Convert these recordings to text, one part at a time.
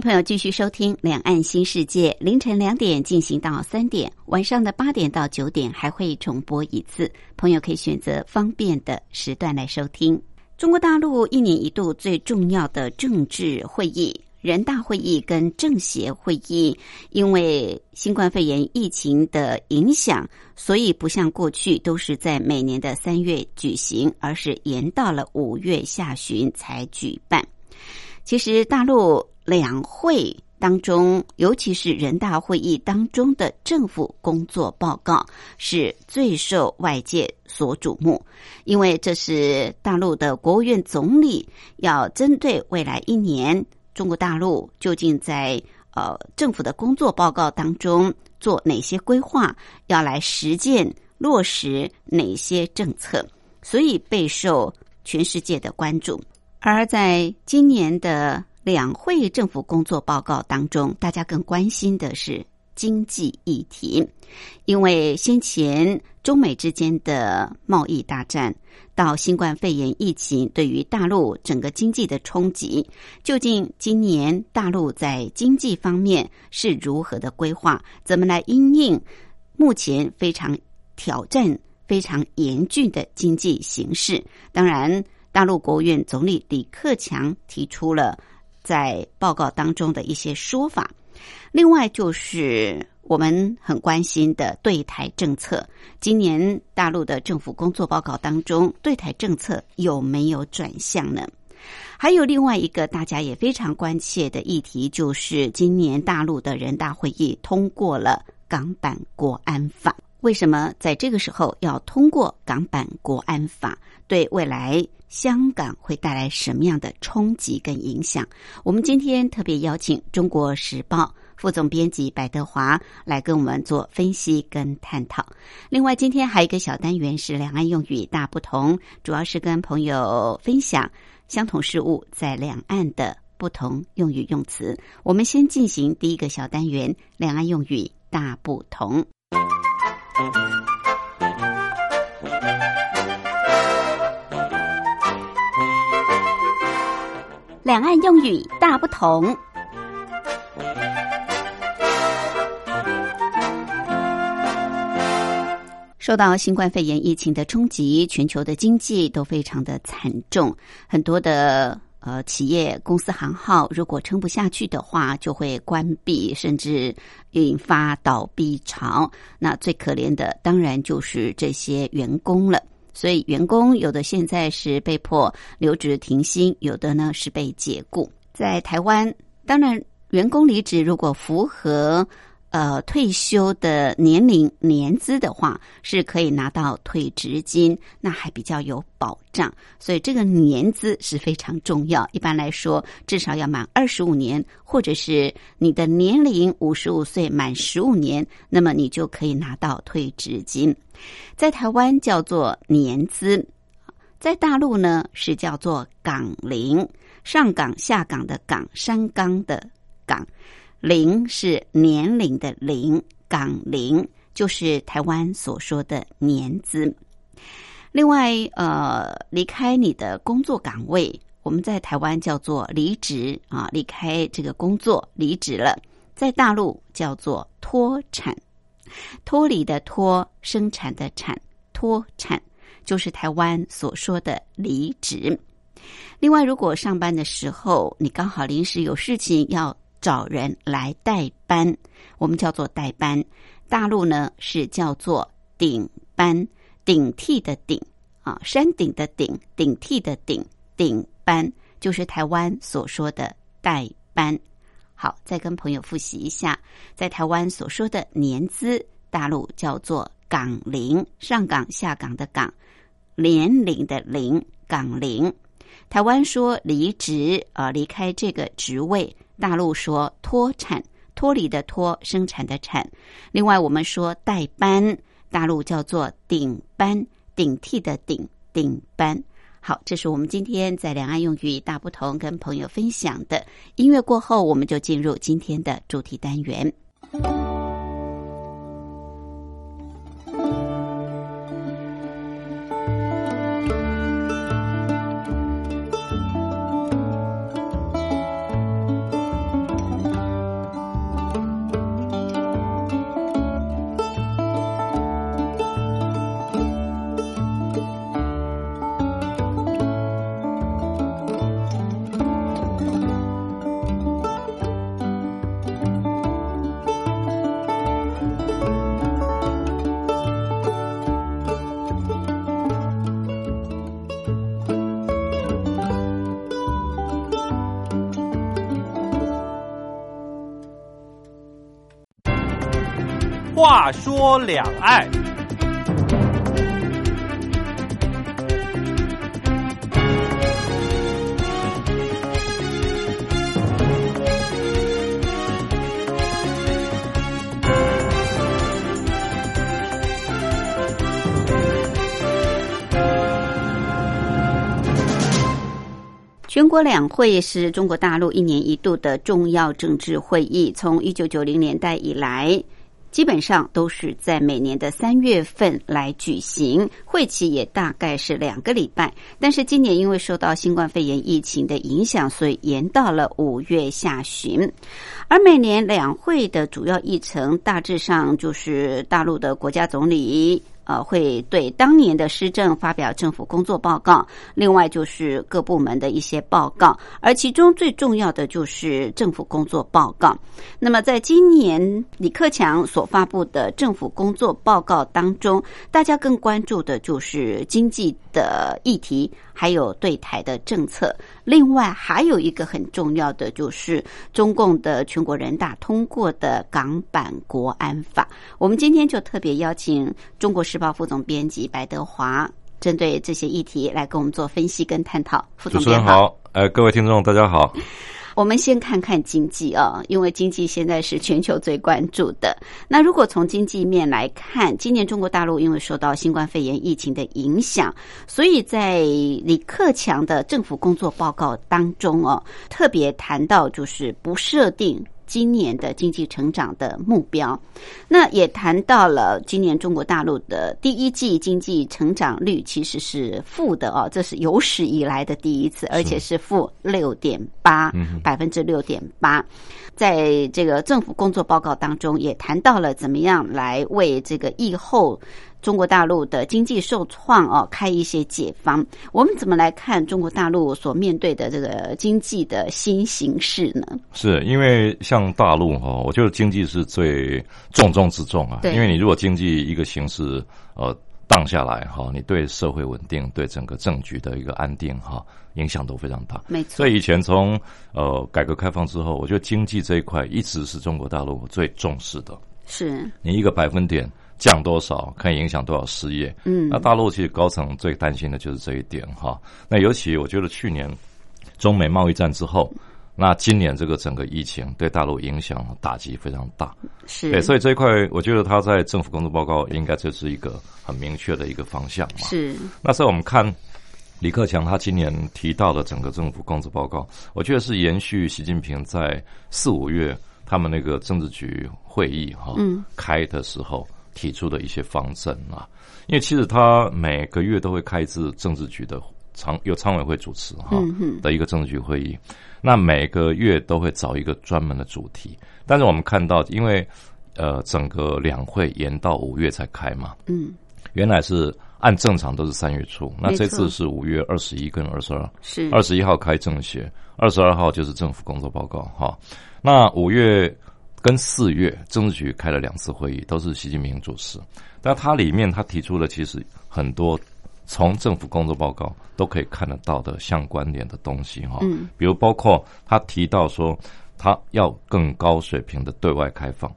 朋友继续收听《两岸新世界》，凌晨两点进行到三点，晚上的八点到九点还会重播一次。朋友可以选择方便的时段来收听。中国大陆一年一度最重要的政治会议——人大会议跟政协会议，因为新冠肺炎疫情的影响，所以不像过去都是在每年的三月举行，而是延到了五月下旬才举办。其实大陆。两会当中，尤其是人大会议当中的政府工作报告，是最受外界所瞩目，因为这是大陆的国务院总理要针对未来一年中国大陆究竟在呃政府的工作报告当中做哪些规划，要来实践落实哪些政策，所以备受全世界的关注。而在今年的。两会政府工作报告当中，大家更关心的是经济议题，因为先前中美之间的贸易大战，到新冠肺炎疫情对于大陆整个经济的冲击，究竟今年大陆在经济方面是如何的规划？怎么来应应目前非常挑战、非常严峻的经济形势？当然，大陆国务院总理李克强提出了。在报告当中的一些说法，另外就是我们很关心的对台政策。今年大陆的政府工作报告当中，对台政策有没有转向呢？还有另外一个大家也非常关切的议题，就是今年大陆的人大会议通过了港版国安法。为什么在这个时候要通过港版国安法？对未来？香港会带来什么样的冲击跟影响？我们今天特别邀请《中国时报》副总编辑白德华来跟我们做分析跟探讨。另外，今天还有一个小单元是两岸用语大不同，主要是跟朋友分享相同事物在两岸的不同用语用词。我们先进行第一个小单元：两岸用语大不同。两岸用语大不同。受到新冠肺炎疫情的冲击，全球的经济都非常的惨重。很多的呃企业公司行号，如果撑不下去的话，就会关闭，甚至引发倒闭潮。那最可怜的，当然就是这些员工了。所以，员工有的现在是被迫留职停薪，有的呢是被解雇。在台湾，当然，员工离职如果符合。呃，退休的年龄年资的话，是可以拿到退职金，那还比较有保障。所以这个年资是非常重要。一般来说，至少要满二十五年，或者是你的年龄五十五岁满十五年，那么你就可以拿到退职金。在台湾叫做年资，在大陆呢是叫做岗龄，上岗下岗的岗，山岗的岗。龄是年龄的龄，岗龄就是台湾所说的年资。另外，呃，离开你的工作岗位，我们在台湾叫做离职啊，离开这个工作离职了，在大陆叫做脱产，脱离的脱，生产的产，脱产就是台湾所说的离职。另外，如果上班的时候你刚好临时有事情要。找人来代班，我们叫做代班。大陆呢是叫做顶班，顶替的顶啊，山顶的顶，顶替的顶，顶班就是台湾所说的代班。好，再跟朋友复习一下，在台湾所说的年资，大陆叫做岗龄，上岗下岗的岗，年龄的龄，港龄。台湾说离职啊，离开这个职位；大陆说脱产，脱离的脱，生产的产。另外，我们说代班，大陆叫做顶班，顶替的顶，顶班。好，这是我们今天在两岸用语大不同跟朋友分享的。音乐过后，我们就进入今天的主题单元。说两岸。全国两会是中国大陆一年一度的重要政治会议，从一九九零年代以来。基本上都是在每年的三月份来举行，会期也大概是两个礼拜。但是今年因为受到新冠肺炎疫情的影响，所以延到了五月下旬。而每年两会的主要议程大致上就是大陆的国家总理。呃，会对当年的施政发表政府工作报告，另外就是各部门的一些报告，而其中最重要的就是政府工作报告。那么，在今年李克强所发布的政府工作报告当中，大家更关注的就是经济的议题。还有对台的政策，另外还有一个很重要的，就是中共的全国人大通过的港版国安法。我们今天就特别邀请中国时报副总编辑白德华，针对这些议题来跟我们做分析跟探讨。副总编好，呃，各位听众大家好。我们先看看经济啊，因为经济现在是全球最关注的。那如果从经济面来看，今年中国大陆因为受到新冠肺炎疫情的影响，所以在李克强的政府工作报告当中哦，特别谈到就是不设定。今年的经济成长的目标，那也谈到了今年中国大陆的第一季经济成长率其实是负的哦，这是有史以来的第一次，而且是负六点八百分之六点八。在这个政府工作报告当中，也谈到了怎么样来为这个疫后。中国大陆的经济受创哦，开一些解方。我们怎么来看中国大陆所面对的这个经济的新形势呢？是因为像大陆哈，我觉得经济是最重中之重啊。因为你如果经济一个形势呃荡下来哈，你对社会稳定、对整个政局的一个安定哈，影响都非常大。没错。所以以前从呃改革开放之后，我觉得经济这一块一直是中国大陆最重视的。是。你一个百分点。降多少可以影响多少失业？嗯，那大陆其实高层最担心的就是这一点哈。那尤其我觉得去年中美贸易战之后，那今年这个整个疫情对大陆影响打击非常大。是，对，所以这一块我觉得他在政府工作报告应该就是一个很明确的一个方向嘛。是。那所以我们看李克强他今年提到的整个政府工作报告，我觉得是延续习近平在四五月他们那个政治局会议哈开的时候。提出的一些方针啊，因为其实他每个月都会开一次政治局的常由常委会主持哈的一个政治局会议，那每个月都会找一个专门的主题。但是我们看到，因为呃整个两会延到五月才开嘛，嗯，原来是按正常都是三月初，那这次是五月二十一跟二十二，是。二十一号开政协，二十二号就是政府工作报告哈。那五月。跟四月政治局开了两次会议，都是习近平主持。但他里面他提出了其实很多从政府工作报告都可以看得到的相关联的东西哈。嗯，比如包括他提到说他要更高水平的对外开放。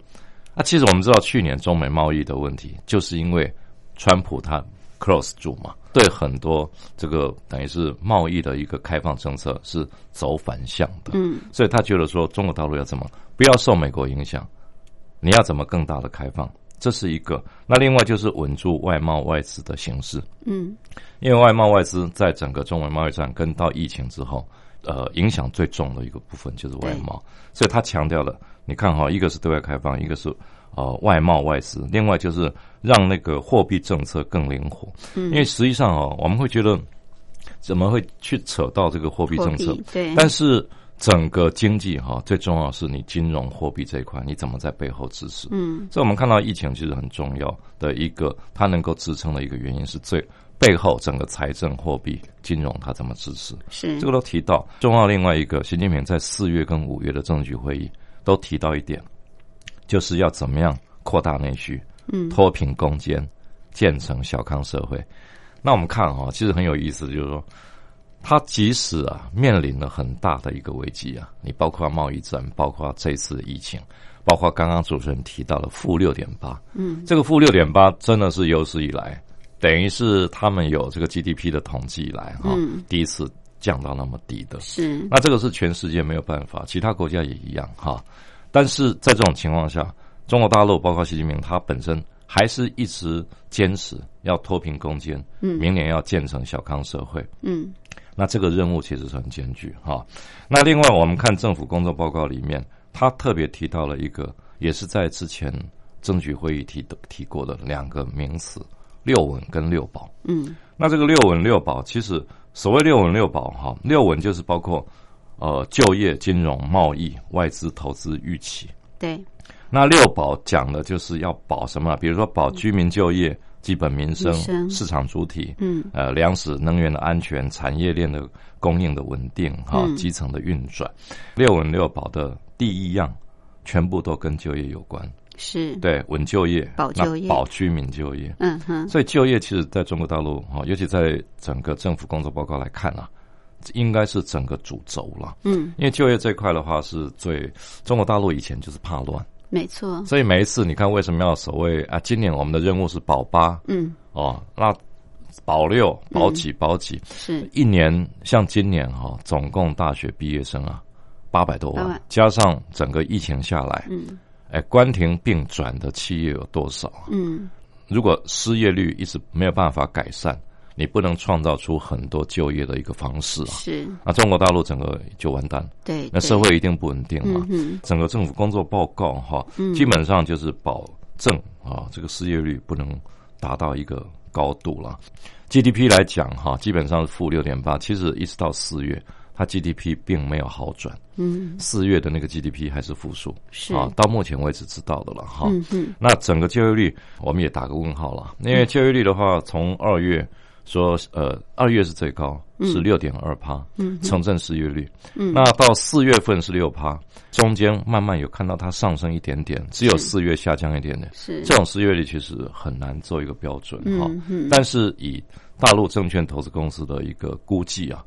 那其实我们知道去年中美贸易的问题，就是因为川普他 close 住嘛，对很多这个等于是贸易的一个开放政策是走反向的。嗯，所以他觉得说中国大陆要怎么不要受美国影响，你要怎么更大的开放，这是一个。那另外就是稳住外贸外资的形式。嗯，因为外贸外资在整个中美贸易战跟到疫情之后。呃，影响最重的一个部分就是外贸，所以他强调了，你看哈，一个是对外开放，一个是呃外贸外资，另外就是让那个货币政策更灵活。嗯，因为实际上哦，我们会觉得怎么会去扯到这个货币政策？对，但是整个经济哈，最重要是你金融货币这一块，你怎么在背后支持？嗯，所以我们看到疫情其实很重要的一个，它能够支撑的一个原因是最。背后整个财政、货币、金融，它怎么支持？是这个都提到。重要另外一个，习近平在四月跟五月的政治局会议都提到一点，就是要怎么样扩大内需，嗯，脱贫攻坚，建成小康社会。那我们看哈，其实很有意思，就是说，它即使啊面临了很大的一个危机啊，你包括贸易战，包括这次疫情，包括刚刚主持人提到的负六点八，嗯，这个负六点八真的是有史以来。等于是他们有这个 GDP 的统计以来哈，第一次降到那么低的，是那这个是全世界没有办法，其他国家也一样哈。但是在这种情况下，中国大陆包括习近平他本身还是一直坚持要脱贫攻坚，嗯，明年要建成小康社会，嗯，那这个任务其实是很艰巨哈。那另外我们看政府工作报告里面，他特别提到了一个，也是在之前政局会议提的提过的两个名词。六稳跟六保，嗯，那这个六稳六保，其实所谓六稳六保哈，六稳就是包括呃就业、金融、贸易、外资投资预期。对，那六保讲的就是要保什么？比如说保居民就业、基本民生、市场主体，嗯，呃，粮食、能源的安全、产业链的供应的稳定，哈，基层的运转。六稳六保的第一样，全部都跟就业有关。是对稳就业、保就业、保居民就业。嗯哼，所以就业其实在中国大陆哈，尤其在整个政府工作报告来看啊，应该是整个主轴了。嗯，因为就业这块的话，是最中国大陆以前就是怕乱，没错。所以每一次你看，为什么要所谓啊？今年我们的任务是保八，嗯，哦，那保六、保几、保几，是一年像今年哈，总共大学毕业生啊八百多万，加上整个疫情下来，嗯。哎，关停并转的企业有多少？嗯，如果失业率一直没有办法改善，你不能创造出很多就业的一个方式啊。是，那中国大陆整个就完蛋。对，那社会一定不稳定嘛。嗯，整个政府工作报告哈，基本上就是保证啊，这个失业率不能达到一个高度了。GDP 来讲哈，基本上是负六点八，其实一直到四月。它 GDP 并没有好转，嗯，四月的那个 GDP 还是负数，是啊，到目前为止知道的了哈。嗯嗯，那整个就业率我们也打个问号了，因为就业率的话，从二月说，呃，二月是最高，是六点二趴，嗯，城镇失业率，嗯，那到四月份是六趴，中间慢慢有看到它上升一点点，只有四月下降一点点，是。这种失业率其实很难做一个标准哈。嗯，但是以大陆证券投资公司的一个估计啊。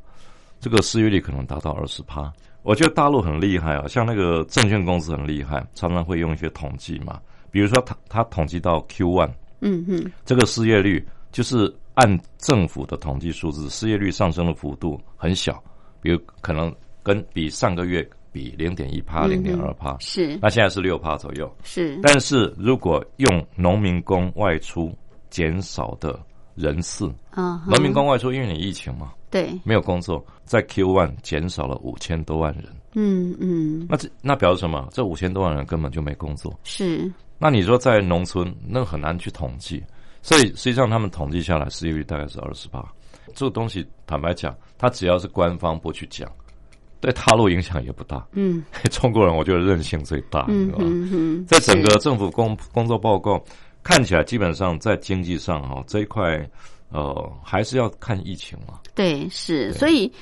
这个失业率可能达到二十趴，我觉得大陆很厉害啊，像那个证券公司很厉害，常常会用一些统计嘛，比如说他他统计到 Q one，嗯嗯，这个失业率就是按政府的统计数字，失业率上升的幅度很小，比如可能跟比上个月比零点一帕、零点二帕，是，那现在是六帕左右，是，但是如果用农民工外出减少的人次，啊，农民工外出，因为你疫情嘛。对，没有工作，在 Q one 减少了五千多万人。嗯嗯，那这那表示什么？这五千多万人根本就没工作。是。那你说在农村，那很难去统计。所以实际上他们统计下来，失业率大概是二十八。这个东西坦白讲，他只要是官方不去讲，对大陆影响也不大。嗯，中国人我觉得韧性最大，嗯嗯，在整个政府工工作报告看起来，基本上在经济上哈这一块。呃，还是要看疫情嘛。对，是，所以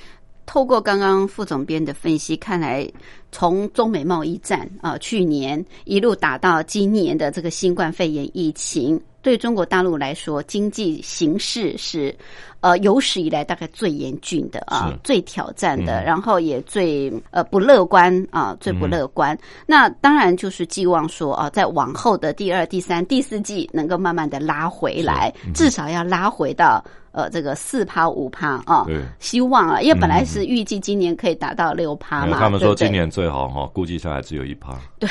透过刚刚副总编的分析，看来从中美贸易战啊，去年一路打到今年的这个新冠肺炎疫情，对中国大陆来说，经济形势是呃有史以来大概最严峻的啊，最挑战的，然后也最呃不乐观啊，最不乐观。那当然就是寄望说啊，在往后的第二、第三、第四季能够慢慢的拉回来，至少要拉回到。呃，这个四趴五趴啊，希望啊，因为本来是预计今年可以达到六趴嘛，他们说今年最好哈，估计下来只有一趴。对，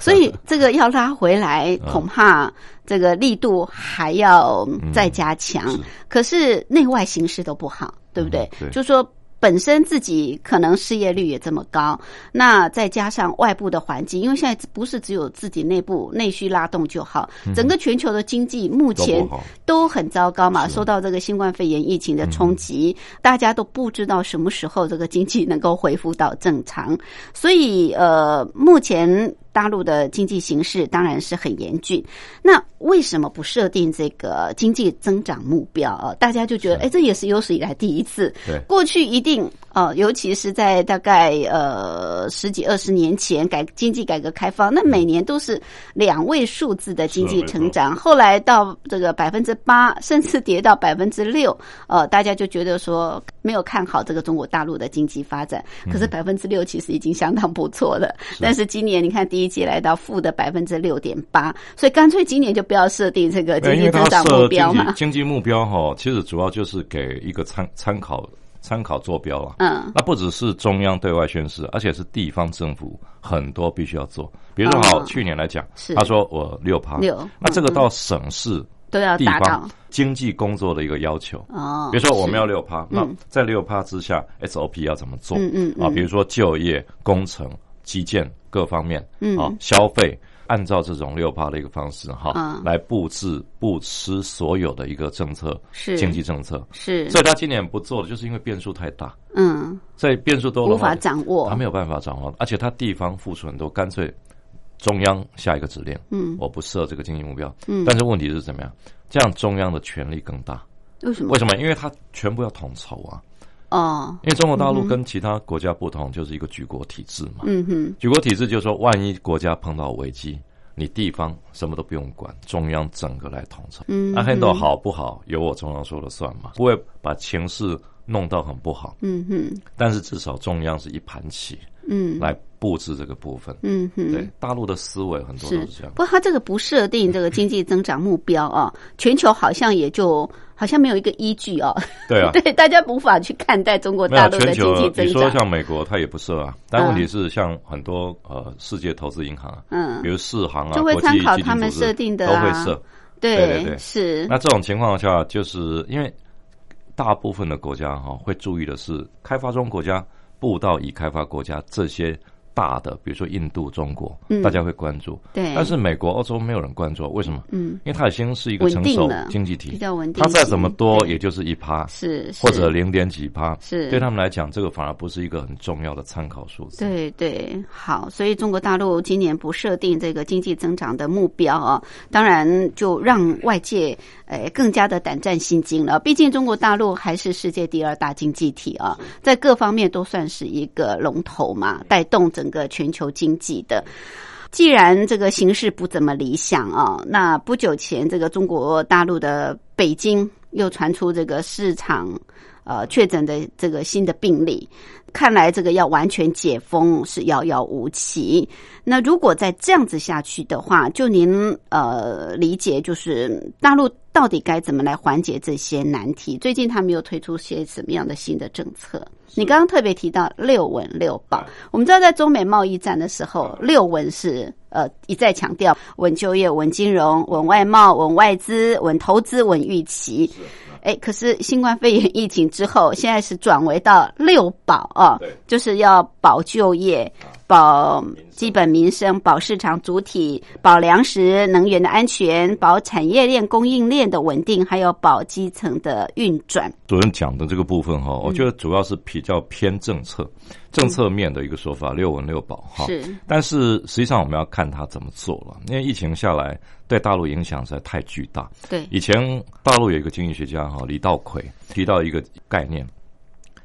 所以这个要拉回来，恐怕这个力度还要再加强。可是内外形势都不好，对不对？就说。本身自己可能失业率也这么高，那再加上外部的环境，因为现在不是只有自己内部内需拉动就好，整个全球的经济目前都很糟糕嘛，受到这个新冠肺炎疫情的冲击，大家都不知道什么时候这个经济能够恢复到正常，所以呃，目前。大陆的经济形势当然是很严峻，那为什么不设定这个经济增长目标啊？大家就觉得，哎，这也是有史以来第一次。对，过去一定。哦，尤其是在大概呃十几二十年前改经济改革开放，那每年都是两位数字的经济成长，后来到这个百分之八，甚至跌到百分之六，呃，大家就觉得说没有看好这个中国大陆的经济发展。可是百分之六其实已经相当不错了，但是今年你看第一季来到负的百分之六点八，所以干脆今年就不要设定这个经济增长目标嘛。经济目标哈，其实主要就是给一个参参考。参考坐标了，嗯，那不只是中央对外宣示，而且是地方政府很多必须要做。比如说，好，去年来讲，他说我六趴，六，那这个到省市都要地方经济工作的一个要求。哦，比如说我们要六趴，那在六趴之下，SOP 要怎么做？嗯嗯。啊，比如说就业、工程、基建各方面，嗯。啊，消费。按照这种六趴的一个方式哈，来布置布施所有的一个政策，是。经济政策。是，所以他今年不做的，就是因为变数太大，嗯，所以变数多了，无法掌握，他没有办法掌握，而且他地方付出很多，干脆中央下一个指令，嗯，我不设这个经济目标，嗯，但是问题是怎么样？这样中央的权力更大，为什么？为什么？因为他全部要统筹啊。哦，因为中国大陆跟其他国家不同，就是一个举国体制嘛。嗯哼，举国体制就是说，万一国家碰到危机，你地方什么都不用管，中央整个来统筹。嗯，那很多好不好，由我中央说了算嘛，不会把情势弄到很不好。嗯哼，但是至少中央是一盘棋。嗯，来布置这个部分。嗯哼，对，大陆的思维很多都是这样。不过他这个不设定这个经济增长目标啊，全球好像也就。好像没有一个依据哦。对啊，对，大家无法去看待中国大陆的经济增长。你说像美国，它也不设啊。但问题是，像很多呃世界投资银行啊，嗯，比如世行啊，就会参考他们设定的都会设。对对对，是。那这种情况下，就是因为大部分的国家哈会注意的是，开发中国家步道已开发国家这些。大的，比如说印度、中国，大家会关注。对，但是美国、欧洲没有人关注，为什么？嗯，因为它已经是一个成熟经济体，比较稳定。它再怎么多，也就是一趴，是或者零点几趴，是对他们来讲，这个反而不是一个很重要的参考数字。对对，好，所以中国大陆今年不设定这个经济增长的目标啊，当然就让外界诶更加的胆战心惊了。毕竟中国大陆还是世界第二大经济体啊，在各方面都算是一个龙头嘛，带动着。整个全球经济的，既然这个形势不怎么理想啊，那不久前这个中国大陆的北京又传出这个市场呃确诊的这个新的病例，看来这个要完全解封是遥遥无期。那如果再这样子下去的话，就您呃理解，就是大陆到底该怎么来缓解这些难题？最近他们又推出些什么样的新的政策？你刚刚特别提到六稳六保，我们知道在中美贸易战的时候，六稳是呃一再强调稳就业、稳金融、稳外贸、稳外资、稳投资、稳预期。哎，可是新冠肺炎疫情之后，现在是转为到六保啊，就是要保就业。保基本民生，保市场主体，保粮食能源的安全，保产业链供应链的稳定，还有保基层的运转。主任讲的这个部分哈，我觉得主要是比较偏政策、政策面的一个说法，六稳六保哈。是，但是实际上我们要看他怎么做了，因为疫情下来对大陆影响实在太巨大。对，以前大陆有一个经济学家哈李道葵提到一个概念。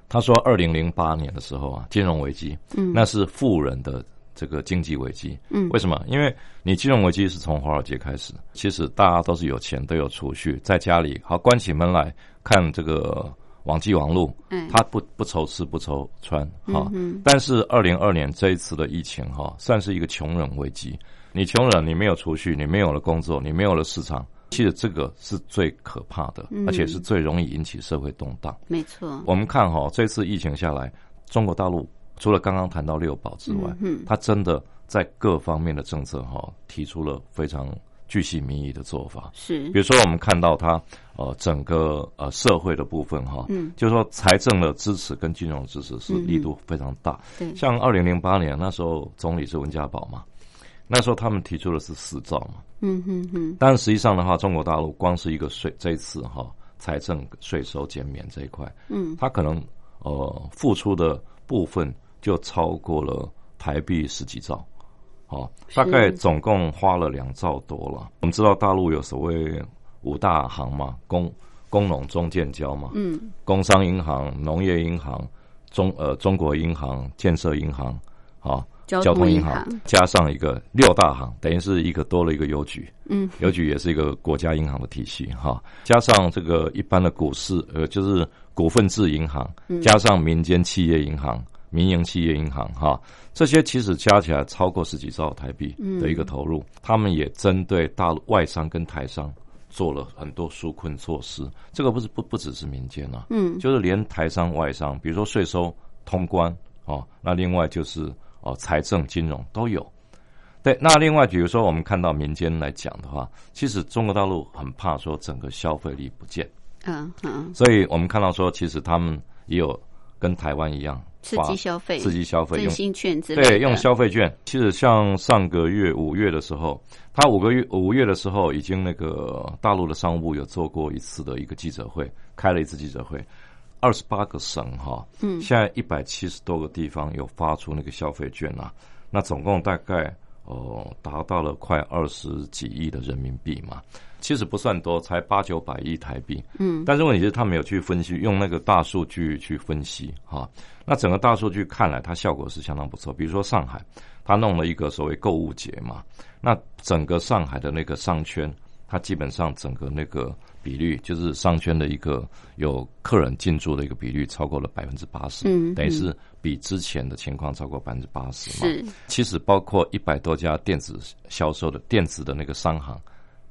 他说，二零零八年的时候啊，金融危机，嗯，那是富人的这个经济危机。嗯，为什么？因为你金融危机是从华尔街开始，其实大家都是有钱，都有储蓄，在家里好关起门来看这个网际网络，嗯，他不不愁吃不愁穿哈。但是二零二年这一次的疫情哈，算是一个穷人危机。你穷人，你没有储蓄，你没有了工作，你没有了市场。其实这个是最可怕的，而且是最容易引起社会动荡。没错，我们看哈，这次疫情下来，中国大陆除了刚刚谈到六保之外，嗯，它真的在各方面的政策哈，提出了非常具细民意的做法。是，比如说我们看到它呃整个呃社会的部分哈，嗯，就是说财政的支持跟金融支持是力度非常大。对，像二零零八年那时候总理是温家宝嘛。那时候他们提出的是四兆嘛，嗯哼哼。但实际上的话，中国大陆光是一个税这一次哈财政税收减免这一块，嗯，它可能呃付出的部分就超过了台币十几兆，哦，大概总共花了两兆多了。我们知道大陆有所谓五大行嘛，工工农中建交嘛，嗯，工商银行、农业银行、中呃中国银行、建设银行，啊。交通银行加上一个六大行，等于是一个多了一个邮局。嗯，邮局也是一个国家银行的体系哈。加上这个一般的股市，呃，就是股份制银行，加上民间企业银行、民营企业银行哈，这些其实加起来超过十几兆台币的一个投入。他们也针对大陆外商跟台商做了很多纾困措施。这个不是不不只是民间啊，嗯，就是连台商外商，比如说税收通关哦，那另外就是。哦，财政、金融都有。对，那另外，比如说我们看到民间来讲的话，其实中国大陆很怕说整个消费力不见。嗯嗯。所以我们看到说，其实他们也有跟台湾一样刺激消费、刺激消费用新券之对，用消费券。其实像上个月五月的时候，他五个月五月的时候，已经那个大陆的商务部有做过一次的一个记者会，开了一次记者会。二十八个省哈，嗯，现在一百七十多个地方有发出那个消费券啊，那总共大概哦达到了快二十几亿的人民币嘛，其实不算多，才八九百亿台币，嗯，但是问题是他没有去分析，用那个大数据去分析哈，那整个大数据看来，它效果是相当不错。比如说上海，他弄了一个所谓购物节嘛，那整个上海的那个商圈，它基本上整个那个。比率就是商圈的一个有客人进驻的一个比率超过了百分之八十，等于是比之前的情况超过百分之八十嘛。其实包括一百多家电子销售的电子的那个商行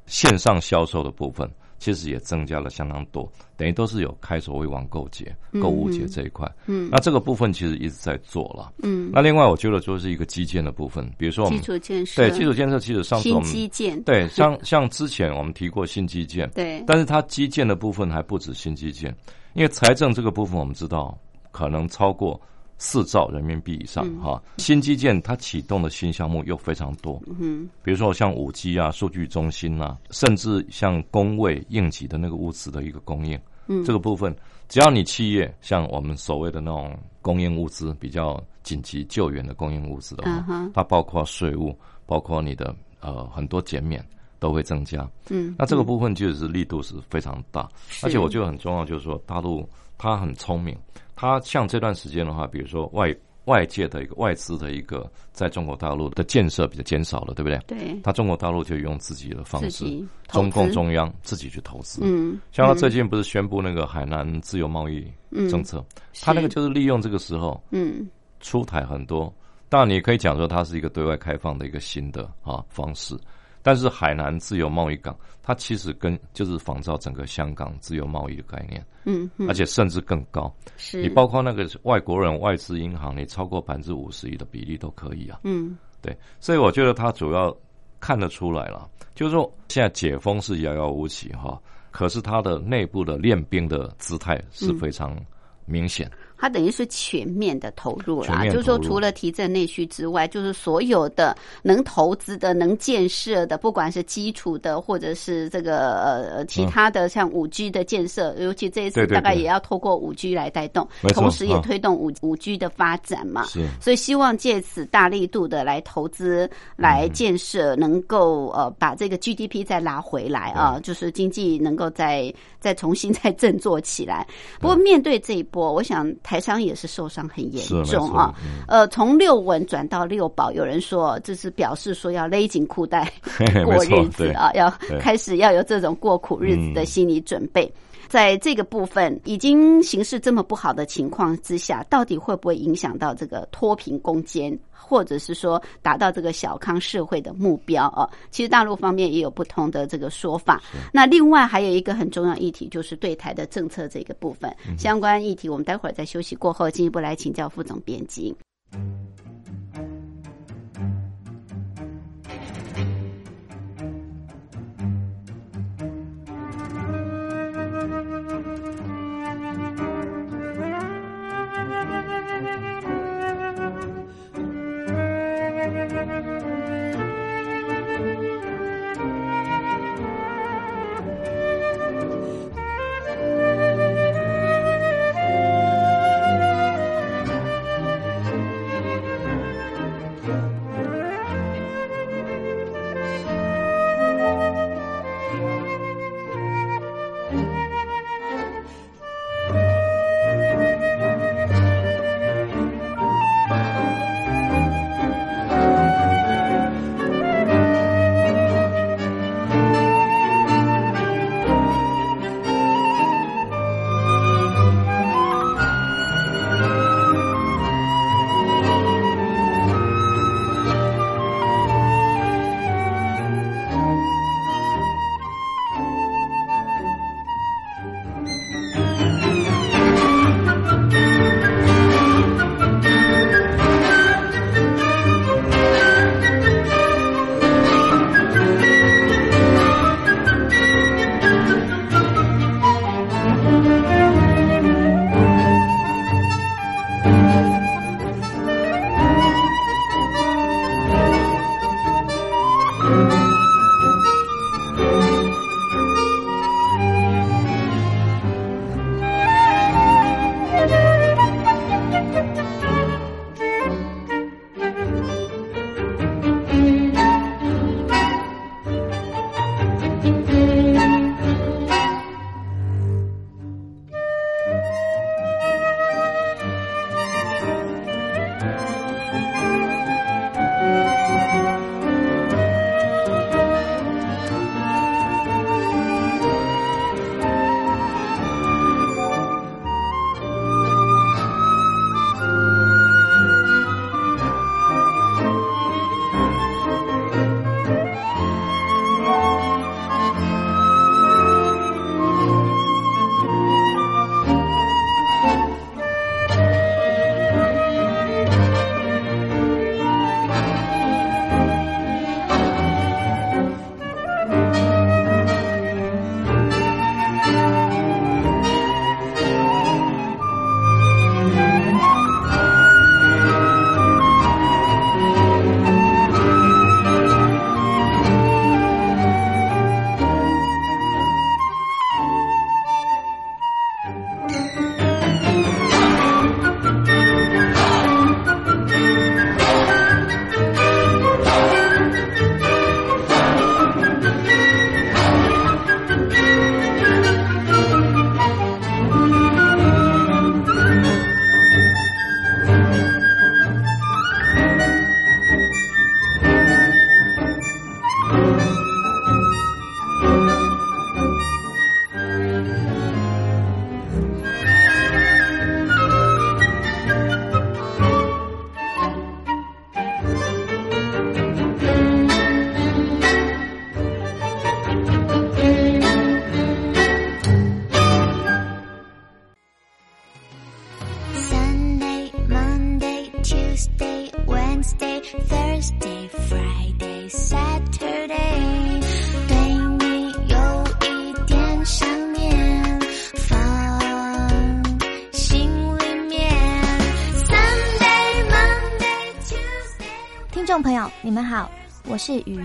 线上销售的部分。其实也增加了相当多，等于都是有开所谓网购节、购物节这一块。嗯，那这个部分其实一直在做了。嗯，那另外我觉得就是一个基建的部分，比如说我们基础建设，对基础建设，其实上次我们基建对像像之前我们提过新基建，对，但是它基建的部分还不止新基建，因为财政这个部分我们知道可能超过。四兆人民币以上哈，新基建它启动的新项目又非常多，嗯，比如说像五 G 啊、数据中心啊，甚至像工位应急的那个物资的一个供应，嗯，这个部分只要你企业像我们所谓的那种供应物资比较紧急救援的供应物资的话，它包括税务，包括你的呃很多减免都会增加，嗯，那这个部分就是力度是非常大，而且我觉得很重要就是说大陆它很聪明。它像这段时间的话，比如说外外界的一个外资的一个在中国大陆的建设比较减少了，对不对？对。它中国大陆就用自己的方式，中共中央自己去投资。嗯。像他最近不是宣布那个海南自由贸易政策，他那个就是利用这个时候，嗯，出台很多。当然，你可以讲说它是一个对外开放的一个新的啊方式。但是海南自由贸易港，它其实跟就是仿照整个香港自由贸易的概念，嗯，而且甚至更高。是你包括那个外国人外资银行，你超过百分之五十一的比例都可以啊。嗯，对，所以我觉得它主要看得出来了，就是说现在解封是遥遥无期哈，可是它的内部的练兵的姿态是非常明显。它等于是全面的投入啦，就是说除了提振内需之外，就是所有的能投资的、能建设的，不管是基础的或者是这个呃其他的，像五 G 的建设，尤其这一次大概也要透过五 G 来带动，同时也推动五五 G 的发展嘛。是，所以希望借此大力度的来投资、来建设，能够呃把这个 GDP 再拉回来啊，就是经济能够再再重新再振作起来。不过面对这一波，我想。台商也是受伤很严重啊。呃，从六稳转到六保，有人说这是表示说要勒紧裤带 过日子啊，要开始要有这种过苦日子的心理准备。在这个部分已经形势这么不好的情况之下，到底会不会影响到这个脱贫攻坚，或者是说达到这个小康社会的目标啊？其实大陆方面也有不同的这个说法。那另外还有一个很重要议题，就是对台的政策这个部分相关议题，我们待会儿在休息过后进一步来请教副总编辑。是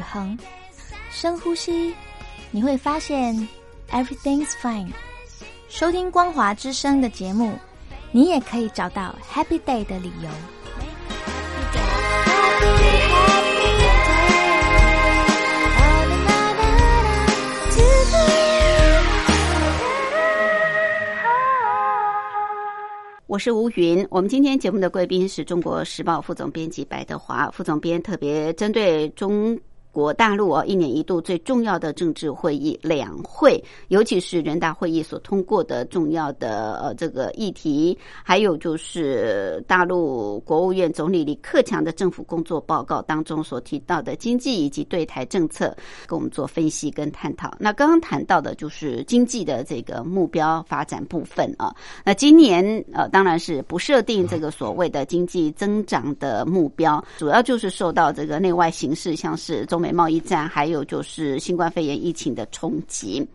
恒，深呼吸，你会发现 everything's fine。收听光华之声的节目，你也可以找到 happy day 的理由。我是吴云。我们今天节目的贵宾是中国时报副总编辑白德华副总编，特别针对中。国大陆哦，一年一度最重要的政治会议两会，尤其是人大会议所通过的重要的呃这个议题，还有就是大陆国务院总理李克强的政府工作报告当中所提到的经济以及对台政策，跟我们做分析跟探讨。那刚刚谈到的就是经济的这个目标发展部分啊。那今年呃当然是不设定这个所谓的经济增长的目标，主要就是受到这个内外形势，像是中。美贸易战，还有就是新冠肺炎疫情的冲击，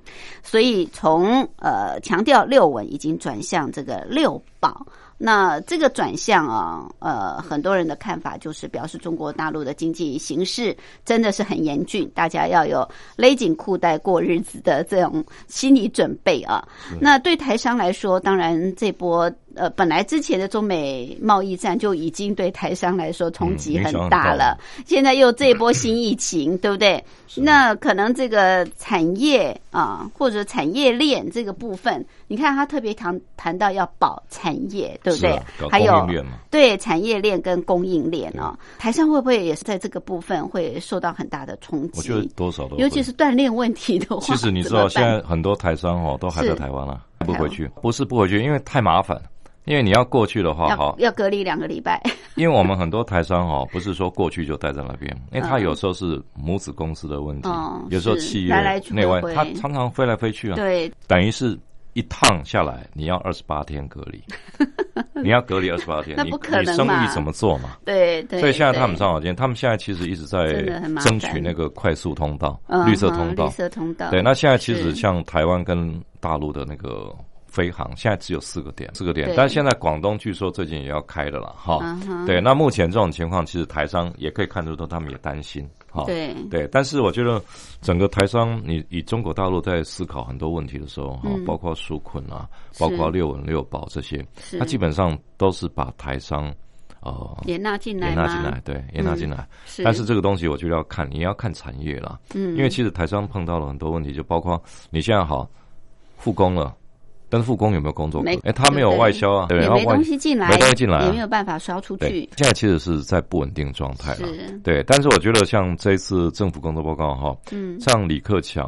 所以从呃强调六稳，已经转向这个六保。那这个转向啊，呃，很多人的看法就是表示中国大陆的经济形势真的是很严峻，大家要有勒紧裤带过日子的这种心理准备啊。那对台商来说，当然这波呃，本来之前的中美贸易战就已经对台商来说冲击很大了，现在又这一波新疫情，对不对？那可能这个产业啊，或者产业链这个部分，你看他特别谈谈到要保产业。对不对？还有对产业链跟供应链哦，台商会不会也是在这个部分会受到很大的冲击？我觉得多少都，尤其是锻炼问题的话。其实你知道，现在很多台商哦都还在台湾了，不回去，不是不回去，因为太麻烦。因为你要过去的话，好要隔离两个礼拜。因为我们很多台商哦，不是说过去就待在那边，因为他有时候是母子公司的问题，有时候企业内外，他常常飞来飞去啊。对，等于是。一趟下来，你要二十八天隔离，你要隔离二十八天，那不可能生意怎么做嘛？对对。所以现在他们上好间，他们现在其实一直在争取那个快速通道、绿色通道、绿色通道。对，那现在其实像台湾跟大陆的那个飞航，现在只有四个点，四个点。但现在广东据说最近也要开的了，哈。对，那目前这种情况，其实台商也可以看得到，他们也担心哈。对对，但是我觉得整个台商，你以中国大陆在思考很多问题的时候，哈，包括纾困啊，包括六稳六保这些，他基本上都是把台商哦也纳进来，也纳进来，对，也纳进来。但是这个东西，我觉得要看，你要看产业了，嗯，因为其实台商碰到了很多问题，就包括你现在好复工了。但是复工有没有工作？没，哎，他没有外销啊，对，没东西进来，没东西进来，也没有办法销出去。现在其实是在不稳定状态了，对。但是我觉得像这次政府工作报告哈，嗯，像李克强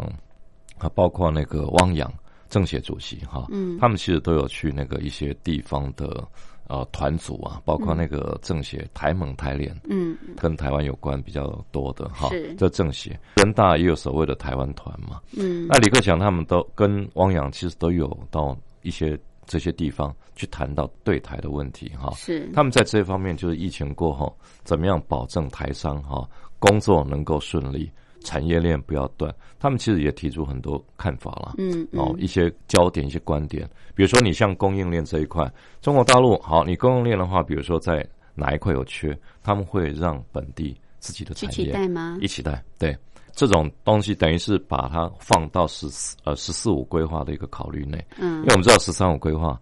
啊，包括那个汪洋政协主席哈，嗯，他们其实都有去那个一些地方的。呃，团组啊，包括那个政协台盟台联，嗯，跟台湾有关比较多的哈，这政协人大也有所谓的台湾团嘛，嗯，那李克强他们都跟汪洋其实都有到一些这些地方去谈到对台的问题哈，是。他们在这方面就是疫情过后怎么样保证台商哈工作能够顺利。产业链不要断，他们其实也提出很多看法了，嗯，哦，一些焦点、一些观点，比如说你像供应链这一块，中国大陆好，你供应链的话，比如说在哪一块有缺，他们会让本地自己的产业一起带吗？一起带，对，这种东西等于是把它放到十四呃十四五规划的一个考虑内，嗯，因为我们知道十三五规划。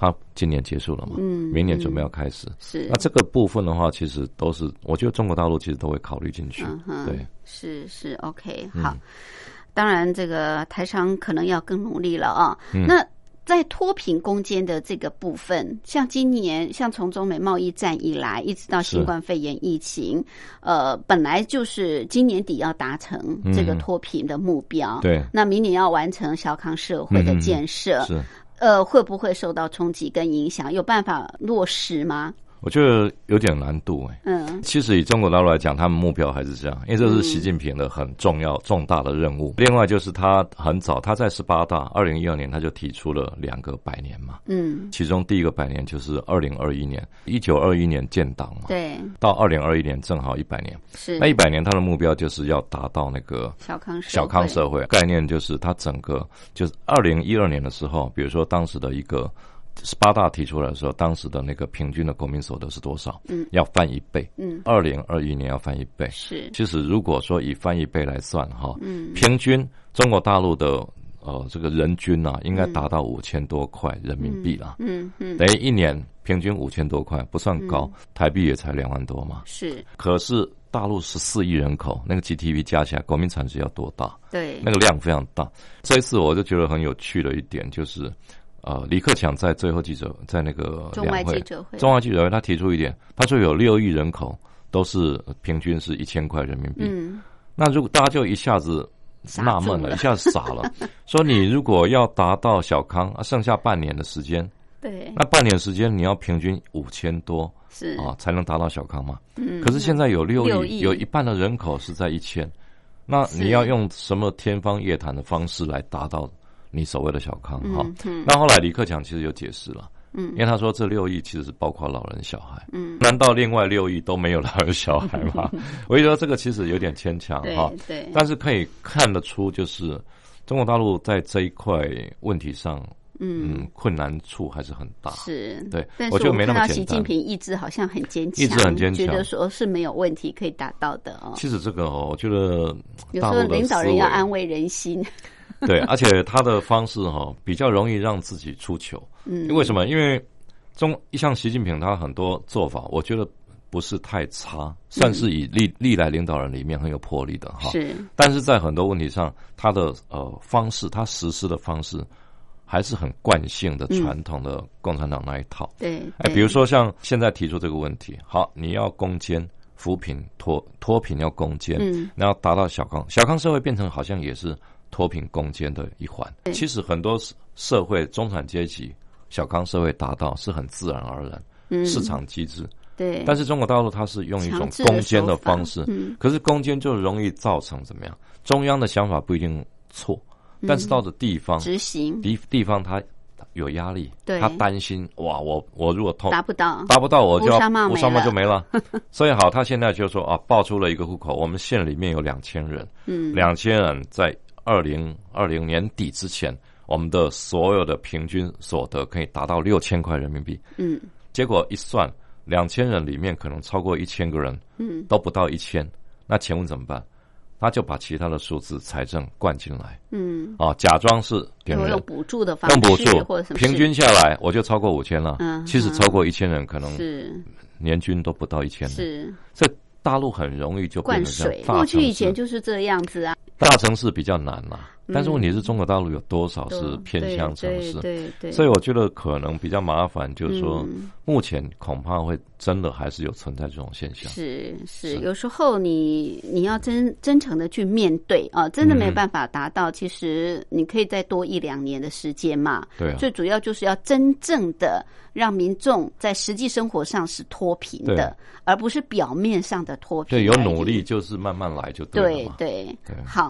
他今年结束了嘛？嗯，明年准备要开始。是那这个部分的话，其实都是我觉得中国大陆其实都会考虑进去。对，是是 OK 好。当然，这个台商可能要更努力了啊。嗯那在脱贫攻坚的这个部分，像今年，像从中美贸易战以来，一直到新冠肺炎疫情，呃，本来就是今年底要达成这个脱贫的目标。对，那明年要完成小康社会的建设。是。呃，会不会受到冲击跟影响？有办法落实吗？我觉得有点难度哎。嗯，其实以中国大陆来讲，他们目标还是这样，因为这是习近平的很重要重大的任务。另外就是他很早，他在十八大二零一二年他就提出了两个百年嘛。嗯，其中第一个百年就是二零二一年，一九二一年建党嘛。对。到二零二一年正好一百年。是。那一百年他的目标就是要达到那个小康小康社会概念，就是他整个就是二零一二年的时候，比如说当时的一个。十八大提出来的时候，当时的那个平均的国民所得是多少？嗯，要翻一倍。嗯，二零二一年要翻一倍。是，其实如果说以翻一倍来算哈，嗯，平均中国大陆的呃这个人均啊，应该达到五千多块人民币了。嗯嗯，等于一年平均五千多块，不算高，台币也才两万多嘛。是，可是大陆十四亿人口，那个 GDP 加起来，国民产值要多大？对，那个量非常大。这一次我就觉得很有趣的一点就是。呃，李克强在最后记者在那个中外记者会，中外记者会，他提出一点，他说有六亿人口都是平均是一千块人民币。嗯，那如果大家就一下子纳闷了，一下子傻了，说你如果要达到小康，啊剩下半年的时间，对，那半年时间你要平均五千多是啊，才能达到小康嘛。嗯，可是现在有六亿，有一半的人口是在一千，那你要用什么天方夜谭的方式来达到？你所谓的小康哈，那后来李克强其实有解释了，嗯，因为他说这六亿其实是包括老人小孩，嗯，难道另外六亿都没有老人小孩吗？我觉得这个其实有点牵强哈，对，但是可以看得出，就是中国大陆在这一块问题上，嗯，困难处还是很大，是。对，我觉得没那么简单。习近平意志好像很坚强，意志很坚强，觉得说是没有问题可以达到的哦。其实这个哦，我觉得有时候领导人要安慰人心。对，而且他的方式哈比较容易让自己出糗。嗯，为什么？因为中像习近平他很多做法，我觉得不是太差，算是以历历来领导人里面很有魄力的哈。是，但是在很多问题上，他的呃方式，他实施的方式还是很惯性的传统的共产党那一套。对，哎，比如说像现在提出这个问题，好，你要攻坚扶贫脱脱贫要攻坚，嗯，然后达到小康，小康社会变成好像也是。脱贫攻坚的一环，其实很多社会中产阶级、小康社会达到是很自然而然，市场机制。对，但是中国大陆它是用一种攻坚的方式，可是攻坚就容易造成怎么样？中央的想法不一定错，但是到了地方执行。地地方他有压力，他担心哇，我我如果通达不到。达不到，我就要乌沙帽就没了。所以好，他现在就说啊，报出了一个户口，我们县里面有两千人，嗯，两千人在。二零二零年底之前，我们的所有的平均所得可以达到六千块人民币。嗯，结果一算，两千人里面可能超过一千个人，嗯，都不到一千。那请问怎么办？他就把其他的数字财政灌进来，嗯，啊，假装是点人用补助的方式，用补助平均下来我就超过五千了。嗯，其实超过一千人可能是年均都不到一千。是，这大陆很容易就灌水。过去以前就是这样子啊。大城市比较难嘛，但是问题是中国大陆有多少是偏向城市？对对，所以我觉得可能比较麻烦，就是说目前恐怕会真的还是有存在这种现象。是是，有时候你你要真真诚的去面对啊，真的没有办法达到，其实你可以再多一两年的时间嘛。对，最主要就是要真正的让民众在实际生活上是脱贫的，而不是表面上的脱贫。对，有努力就是慢慢来就对了。对对对，好。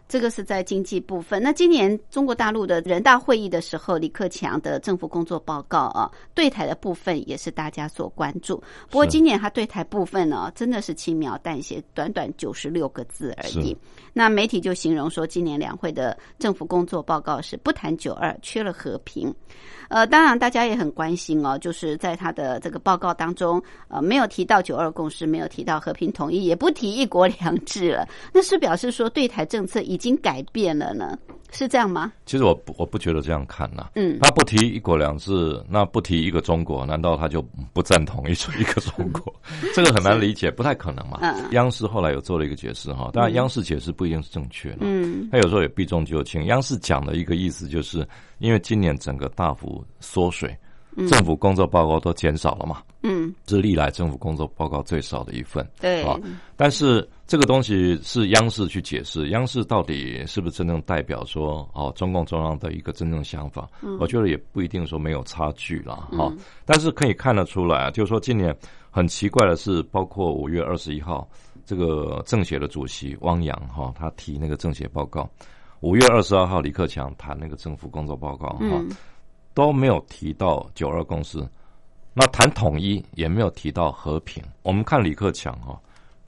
这个是在经济部分。那今年中国大陆的人大会议的时候，李克强的政府工作报告啊，对台的部分也是大家所关注。不过今年他对台部分呢，真的是轻描淡写，短短九十六个字而已。那媒体就形容说，今年两会的政府工作报告是不谈九二，缺了和平。呃，当然大家也很关心哦，就是在他的这个报告当中，呃，没有提到九二共识，没有提到和平统一，也不提一国两制了。那是表示说对台政策已经改变了呢？是这样吗？其实我我不觉得这样看呐。嗯，他不提一国两制，那不提一个中国，难道他就不赞同一一个中国？这个很难理解，不太可能嘛。央视后来有做了一个解释哈，当然央视解释不一定是正确的。嗯，他有时候也避重就轻。央视讲的一个意思就是。因为今年整个大幅缩水，政府工作报告都减少了嘛，嗯，这是历来政府工作报告最少的一份，对啊。但是这个东西是央视去解释，央视到底是不是真正代表说哦中共中央的一个真正想法？我觉得也不一定说没有差距了哈。但是可以看得出来，就是说今年很奇怪的是，包括五月二十一号这个政协的主席汪洋哈，他提那个政协报告。五月二十二号，李克强谈那个政府工作报告，哈，都没有提到九二共识，那谈统一也没有提到和平。我们看李克强哈，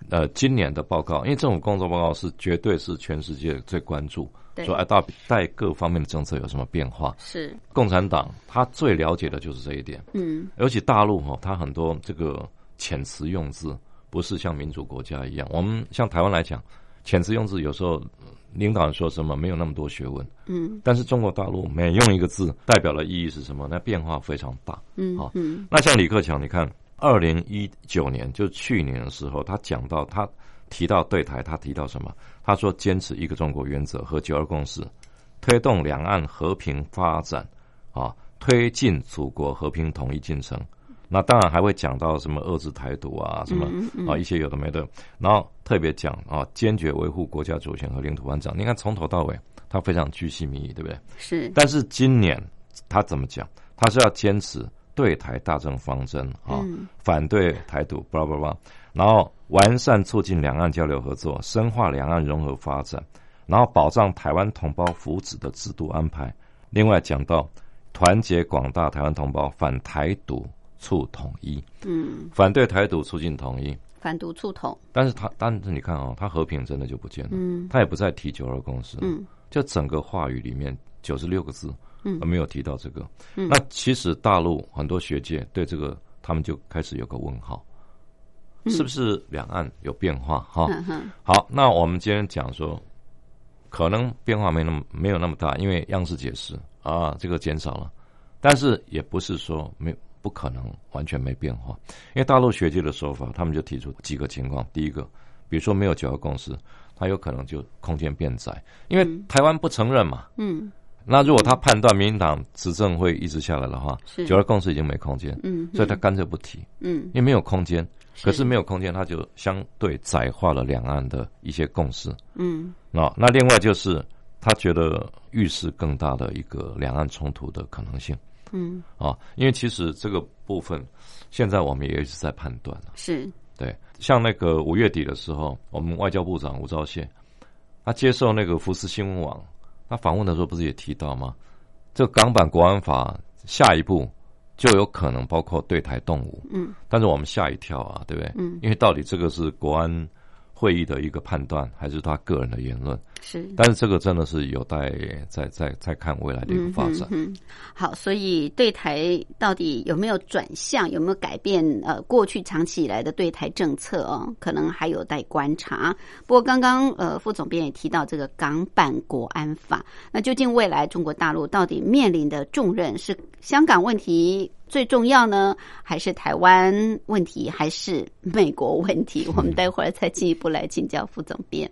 呃，今年的报告，因为政府工作报告是绝对是全世界最关注，说哎，大带各方面的政策有什么变化？是共产党他最了解的就是这一点，嗯，尤其大陆哈，他很多这个遣词用字不是像民主国家一样，我们像台湾来讲，遣词用字有时候。领导人说什么没有那么多学问，嗯，但是中国大陆每用一个字代表的意义是什么？那变化非常大，嗯，好，嗯，那像李克强，你看，二零一九年就去年的时候，他讲到他提到对台，他提到什么？他说坚持一个中国原则和九二共识，推动两岸和平发展，啊。推进祖国和平统一进程。那当然还会讲到什么遏制台独啊，什么啊一些有的没的。然后特别讲啊，坚决维护国家主权和领土完整。你看从头到尾，他非常居心民意，对不对？是。但是今年他怎么讲？他是要坚持对台大政方针啊，反对台独，巴拉巴拉。然后完善促进两岸交流合作，深化两岸融合发展，然后保障台湾同胞福祉的制度安排。另外讲到团结广大台湾同胞，反台独。促统一，嗯，反对台独，促进统一，反独促统。但是他，但是你看哦，他和平真的就不见了，嗯，他也不再提九二共识，嗯，就整个话语里面九十六个字，嗯，没有提到这个。那其实大陆很多学界对这个，他们就开始有个问号，是不是两岸有变化？哈，好，那我们今天讲说，可能变化没那么没有那么大，因为央视解释啊，这个减少了，但是也不是说没有。不可能完全没变化，因为大陆学界的说法，他们就提出几个情况。第一个，比如说没有九二共识，它有可能就空间变窄，因为台湾不承认嘛。嗯。那如果他判断民进党执政会一直下来的话，九二共识已经没空间。嗯。所以他干脆不提。嗯。因为没有空间，可是没有空间，他就相对窄化了两岸的一些共识。嗯。那那另外就是他觉得预示更大的一个两岸冲突的可能性。嗯啊，因为其实这个部分，现在我们也一直在判断是，对，像那个五月底的时候，我们外交部长吴钊燮，他接受那个福斯新闻网，他访问的时候不是也提到吗？这个港版国安法下一步就有可能包括对台动武。嗯，但是我们吓一跳啊，对不对？嗯，因为到底这个是国安。会议的一个判断，还是他个人的言论是，但是这个真的是有待再再再看未来的一个发展。嗯好，所以对台到底有没有转向，有没有改变？呃，过去长期以来的对台政策哦，可能还有待观察。不过刚刚呃副总编也提到这个港版国安法，那究竟未来中国大陆到底面临的重任是香港问题？最重要呢，还是台湾问题，还是美国问题？我们待会儿再进一步来请教副总编。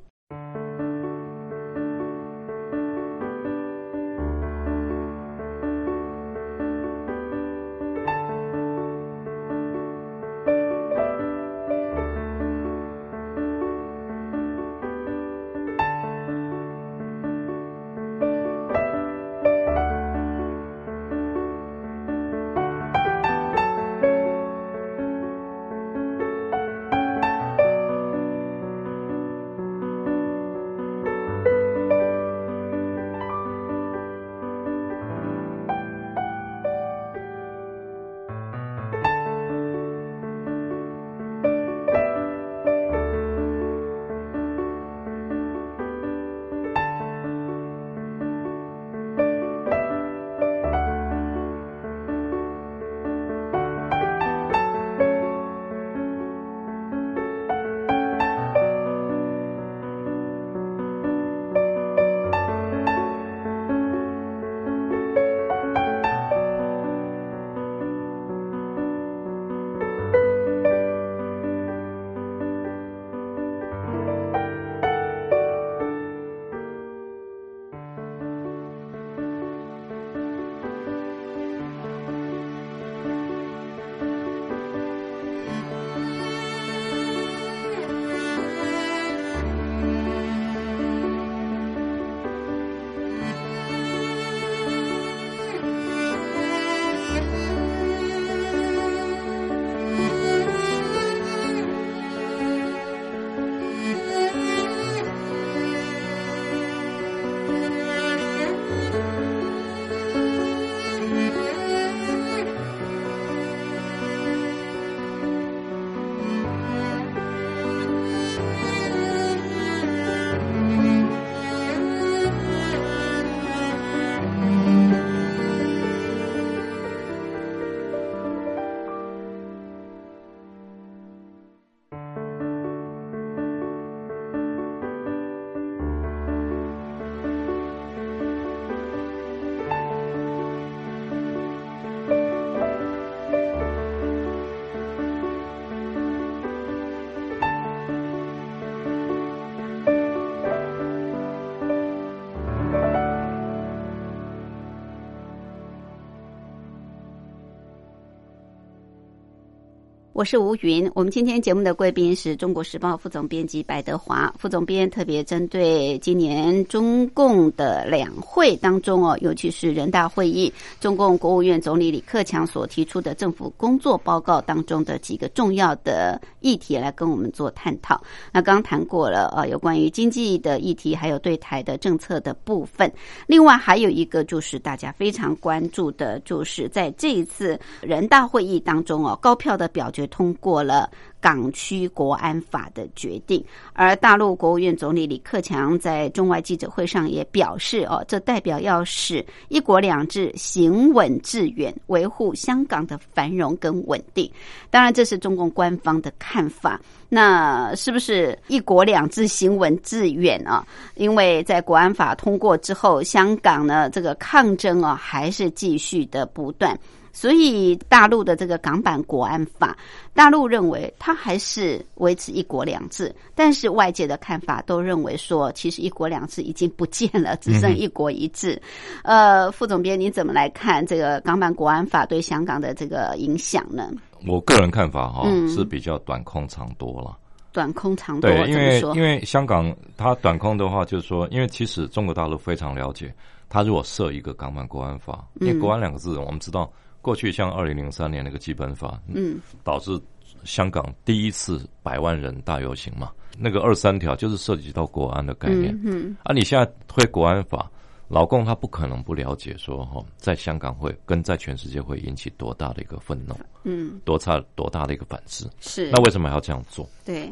我是吴云，我们今天节目的贵宾是中国时报副总编辑白德华副总编，特别针对今年中共的两会当中哦，尤其是人大会议，中共国务院总理李克强所提出的政府工作报告当中的几个重要的议题来跟我们做探讨。那刚谈过了呃，有关于经济的议题，还有对台的政策的部分。另外还有一个就是大家非常关注的，就是在这一次人大会议当中哦，高票的表决。通过了港区国安法的决定，而大陆国务院总理李克强在中外记者会上也表示：“哦，这代表要使一国两制行稳致远，维护香港的繁荣跟稳定。”当然，这是中共官方的看法。那是不是一国两制行稳致远啊？因为在国安法通过之后，香港呢这个抗争啊还是继续的不断。所以大陆的这个港版国安法，大陆认为它还是维持一国两制，但是外界的看法都认为说，其实一国两制已经不见了，只剩一国一制。呃，副总编，你怎么来看这个港版国安法对香港的这个影响呢？我个人看法哈是比较短空长多了。短空长多，对，因为因为香港它短空的话，就是说，因为其实中国大陆非常了解，它如果设一个港版国安法，因为国安两个字，我们知道。过去像二零零三年那个基本法，嗯，导致香港第一次百万人大游行嘛，那个二三条就是涉及到国安的概念，嗯，啊，你现在推国安法，老共他不可能不了解说哈，在香港会跟在全世界会引起多大的一个愤怒，嗯，多差多大的一个反制，是，那为什么还要这样做？对，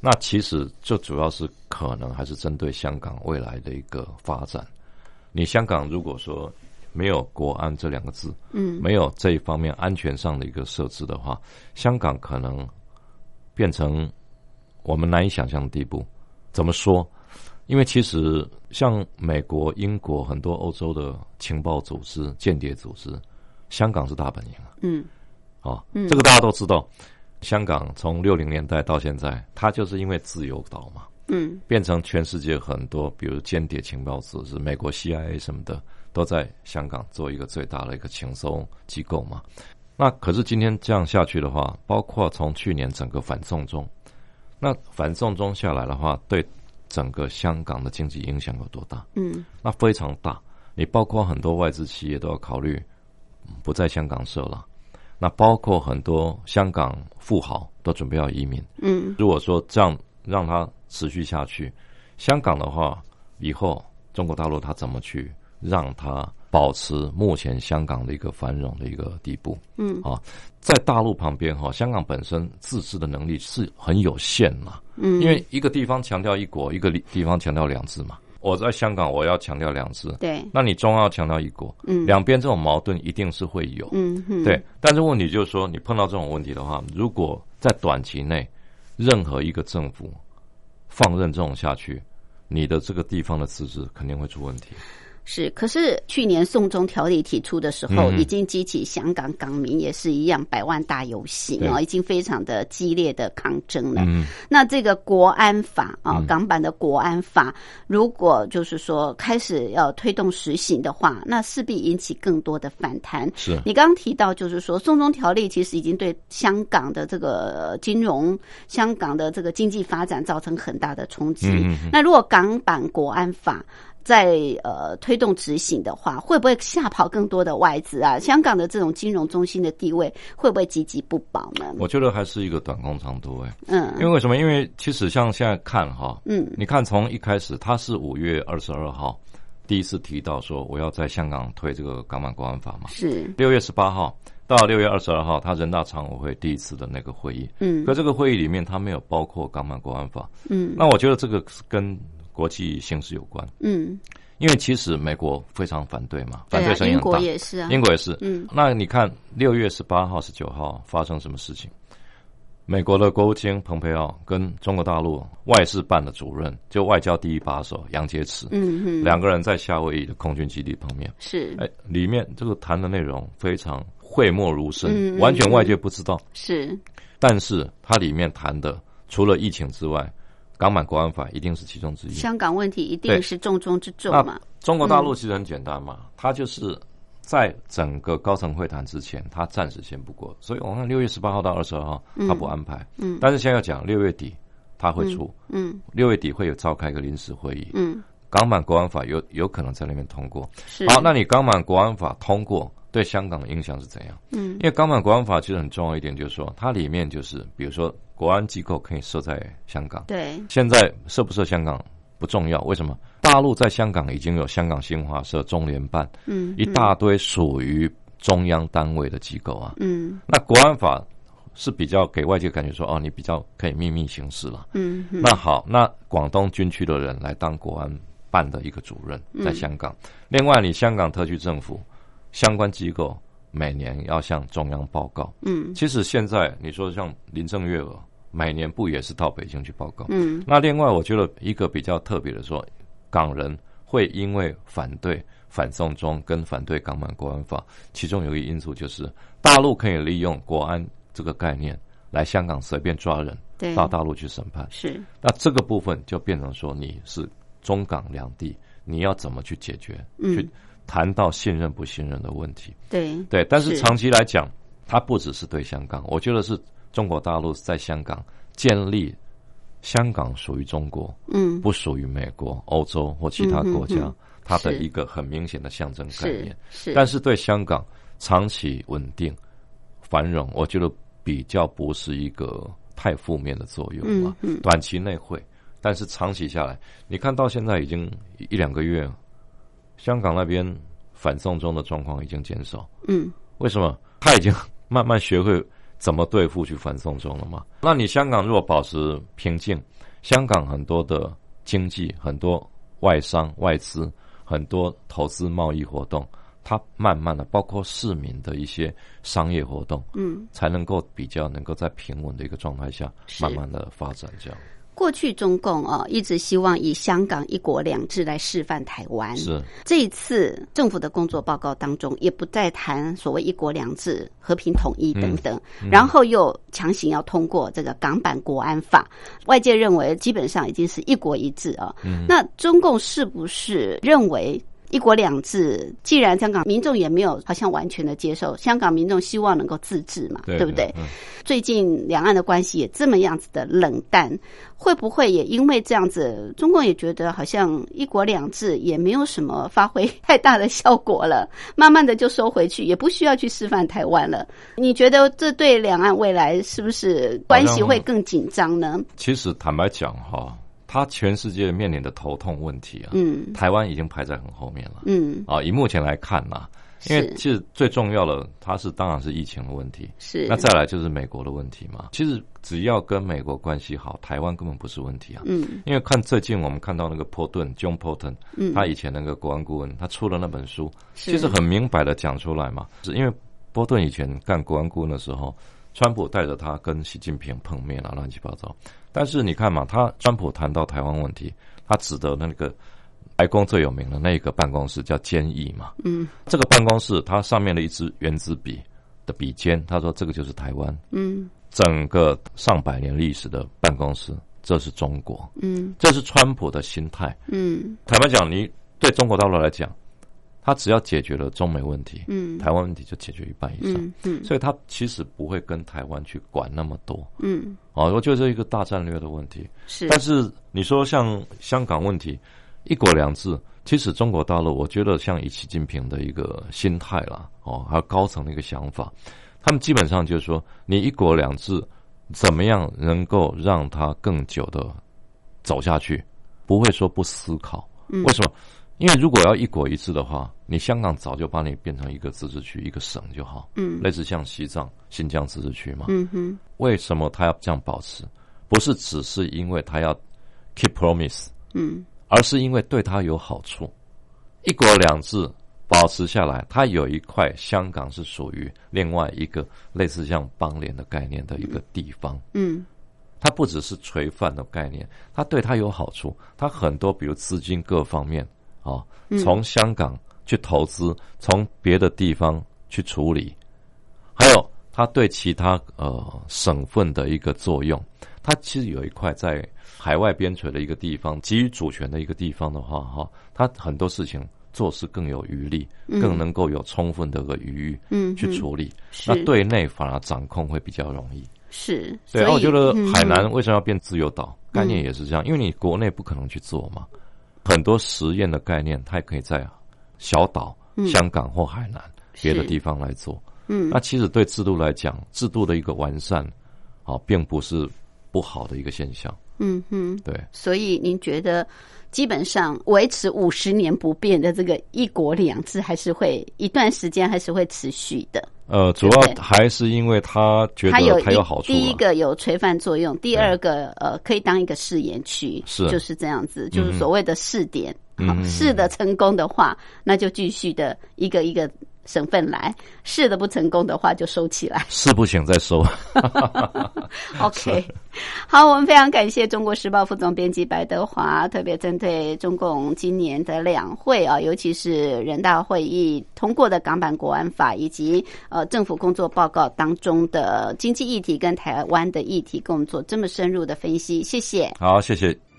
那其实就主要是可能还是针对香港未来的一个发展，你香港如果说。没有国安这两个字，嗯，没有这一方面安全上的一个设置的话，香港可能变成我们难以想象的地步。怎么说？因为其实像美国、英国很多欧洲的情报组织、间谍组织，香港是大本营啊。嗯，哦，这个大家都知道。香港从六零年代到现在，它就是因为自由岛嘛，嗯，变成全世界很多，比如间谍情报组织，美国 CIA 什么的。都在香港做一个最大的一个情收机构嘛？那可是今天这样下去的话，包括从去年整个反送中，那反送中下来的话，对整个香港的经济影响有多大？嗯，那非常大。你包括很多外资企业都要考虑不在香港设了，那包括很多香港富豪都准备要移民。嗯，如果说这样让它持续下去，香港的话，以后中国大陆它怎么去？让它保持目前香港的一个繁荣的一个地步。嗯，啊，在大陆旁边哈，香港本身自治的能力是很有限嘛。嗯，因为一个地方强调一国，一个地方强调两制嘛。我在香港，我要强调两制。对，那你中要强调一国。嗯，两边这种矛盾一定是会有。嗯嗯，对。但是问题就是说，你碰到这种问题的话，如果在短期内任何一个政府放任这种下去，你的这个地方的自治肯定会出问题。是，可是去年送中条例提出的时候，已经激起香港港民也是一样百万大游行啊，已经非常的激烈的抗争了。那这个国安法啊，港版的国安法，如果就是说开始要推动实行的话，那势必引起更多的反弹。是你刚刚提到，就是说送中条例其实已经对香港的这个金融、香港的这个经济发展造成很大的冲击。那如果港版国安法，在呃推动执行的话，会不会吓跑更多的外资啊？香港的这种金融中心的地位会不会岌岌不保呢？我觉得还是一个短工长多哎。嗯，因为为什么？因为其实像现在看哈，嗯，你看从一开始他是五月二十二号第一次提到说我要在香港推这个港版国安法嘛，是六月十八号到六月二十二号，他人大常委会第一次的那个会议，嗯，可这个会议里面他没有包括港版国安法，嗯，那我觉得这个跟。国际形势有关，嗯，因为其实美国非常反对嘛，反对声音很大。英国也是啊，英国也是。嗯，那你看六月十八号、十九号发生什么事情？美国的国务卿蓬佩奥跟中国大陆外事办的主任，就外交第一把手杨洁篪，嗯嗯，两个人在夏威夷的空军基地碰面，是，哎，里面这个谈的内容非常讳莫如深，完全外界不知道，是，但是它里面谈的除了疫情之外。港版国安法一定是其中之一，香港问题一定是重中之重嘛？中国大陆其实很简单嘛，它就是在整个高层会谈之前，它暂时先不过。所以我看六月十八号到二十二号，它不安排。嗯，但是现在要讲六月底它会出。嗯，六月底会有召开一个临时会议。嗯，港版国安法有有可能在那边通过。好，那你港版国安法通过对香港的影响是怎样？嗯，因为港版国安法其实很重要一点，就是说它里面就是比如说国安机构可以设在香港。对，现在设不设香港？不重要，为什么？大陆在香港已经有香港新华社、中联办，嗯，一大堆属于中央单位的机构啊，嗯，那国安法是比较给外界感觉说，哦，你比较可以秘密行事了，嗯，那好，那广东军区的人来当国安办的一个主任，在香港，另外你香港特区政府相关机构每年要向中央报告，嗯，其实现在你说像林郑月娥。每年不也是到北京去报告？嗯，那另外我觉得一个比较特别的说，港人会因为反对反送中跟反对港版国安法，其中有一个因素就是大陆可以利用国安这个概念来香港随便抓人，到大陆去审判。是，那这个部分就变成说你是中港两地，你要怎么去解决？去谈到信任不信任的问题。对对，但是长期来讲，它不只是对香港，我觉得是。中国大陆在香港建立香港属于中国，嗯，不属于美国、欧洲或其他国家，它的一个很明显的象征概念。是，但是对香港长期稳定繁荣，我觉得比较不是一个太负面的作用嘛。短期内会，但是长期下来，你看到现在已经一两个月，香港那边反送中的状况已经减少。嗯，为什么？他已经 慢慢学会。怎么对付去反送中了嘛？那你香港如果保持平静，香港很多的经济、很多外商外资、很多投资贸易活动，它慢慢的，包括市民的一些商业活动，嗯，才能够比较能够在平稳的一个状态下，慢慢的发展这样。过去中共哦一直希望以香港一国两制来示范台湾。是这一次政府的工作报告当中，也不再谈所谓一国两制、和平统一等等，然后又强行要通过这个港版国安法。外界认为基本上已经是一国一制啊。那中共是不是认为？一国两制，既然香港民众也没有好像完全的接受，香港民众希望能够自治嘛，对不对？最近两岸的关系也这么样子的冷淡，会不会也因为这样子，中共也觉得好像一国两制也没有什么发挥太大的效果了，慢慢的就收回去，也不需要去示范台湾了？你觉得这对两岸未来是不是关系会更紧张呢？其实坦白讲哈。他全世界面临的头痛问题啊，嗯，台湾已经排在很后面了，嗯，啊，以目前来看呐，因为其实最重要的，它是当然是疫情的问题，是，那再来就是美国的问题嘛。其实只要跟美国关系好，台湾根本不是问题啊，嗯，因为看最近我们看到那个波顿 John Porton，嗯，他以前那个国安顾问，他出了那本书，其实很明白的讲出来嘛，是因为波顿以前干国安顾问的时候。川普带着他跟习近平碰面了，乱七八糟。但是你看嘛，他川普谈到台湾问题，他指的那个白宫最有名的那个办公室叫坚毅嘛。嗯，这个办公室它上面的一支圆珠笔的笔尖，他说这个就是台湾。嗯，整个上百年历史的办公室，这是中国。嗯，这是川普的心态。嗯，坦白讲，你对中国大陆来讲。他只要解决了中美问题，嗯，台湾问题就解决一半以上，嗯，所以他其实不会跟台湾去管那么多，嗯，哦，我觉得这一个大战略的问题。是，但是你说像香港问题，一国两制，其实中国大陆，我觉得像以习近平的一个心态啦，哦，还有高层的一个想法，他们基本上就是说，你一国两制怎么样能够让它更久的走下去，不会说不思考，为什么？因为如果要一国一制的话，你香港早就把你变成一个自治区、一个省就好，嗯，类似像西藏、新疆自治区嘛，嗯哼。为什么他要这样保持？不是只是因为他要 keep promise，嗯，而是因为对他有好处。一国两制保持下来，它有一块香港是属于另外一个类似像邦联的概念的一个地方，嗯，它不只是垂范的概念，它对它有好处，它很多比如资金各方面。啊，从香港去投资，从别的地方去处理，还有它对其他呃省份的一个作用，它其实有一块在海外边陲的一个地方，基于主权的一个地方的话，哈，它很多事情做事更有余力，更能够有充分的个余裕嗯去处理。那对内反而掌控会比较容易。是，对。我觉得海南为什么要变自由岛？概念也是这样，因为你国内不可能去做嘛，很多实验的概念，它也可以在小岛、香港或海南别的地方来做。嗯，那其实对制度来讲，制度的一个完善，啊，并不是不好的一个现象。嗯哼，对。所以您觉得？基本上维持五十年不变的这个一国两制，还是会一段时间还是会持续的。呃，主要还是因为他觉得它有好处。第一个有垂范作用，第二个呃可以当一个试验区，是就是这样子，就是所谓的试点。嗯，试的成功的话，那就继续的一个一个。省份来试的不成功的话就收起来，试不行再收。OK，好，我们非常感谢中国时报副总编辑白德华，特别针对中共今年的两会啊，尤其是人大会议通过的港版国安法以及呃政府工作报告当中的经济议题跟台湾的议题，跟我们做这么深入的分析，谢谢。好，谢谢。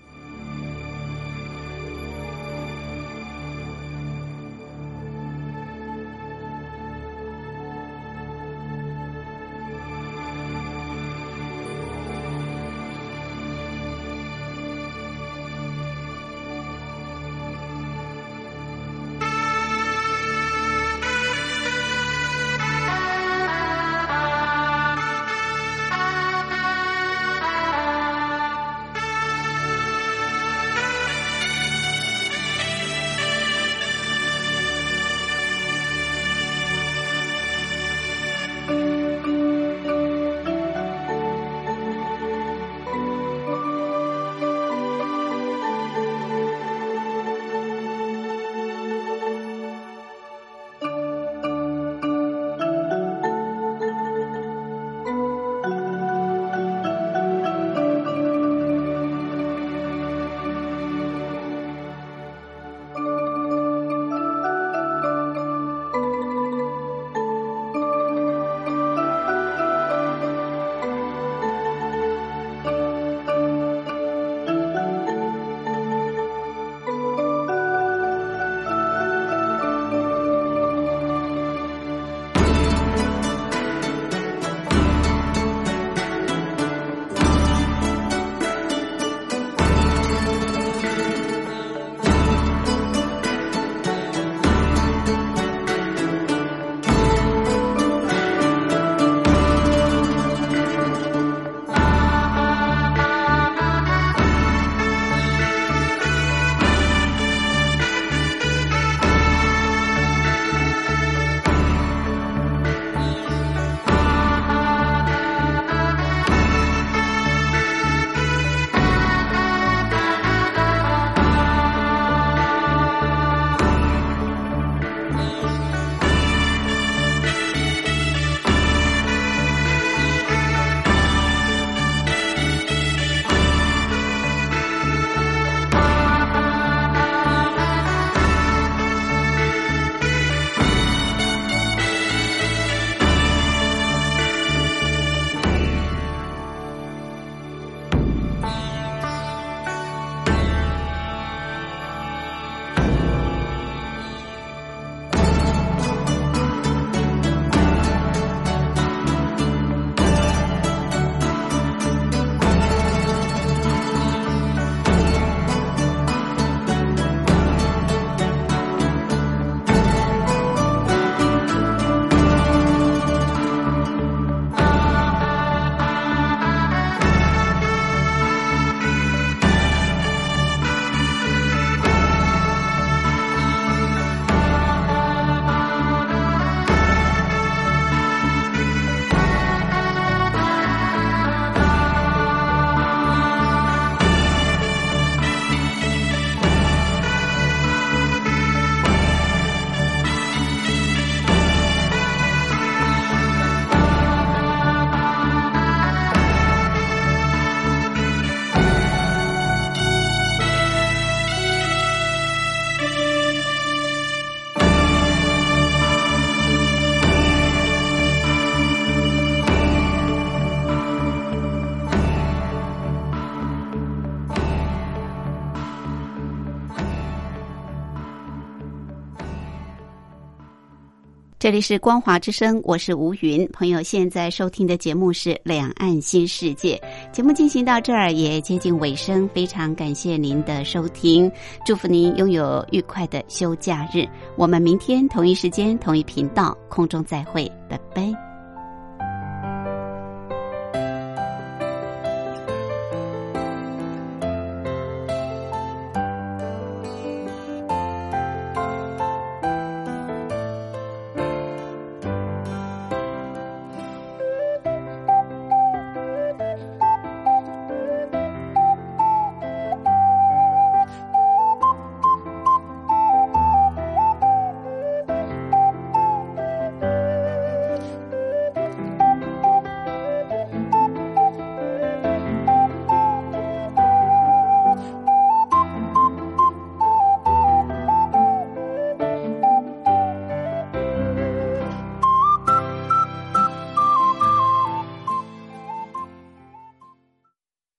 这里是光华之声，我是吴云。朋友现在收听的节目是《两岸新世界》，节目进行到这儿也接近尾声，非常感谢您的收听，祝福您拥有愉快的休假日。我们明天同一时间同一频道空中再会，拜拜。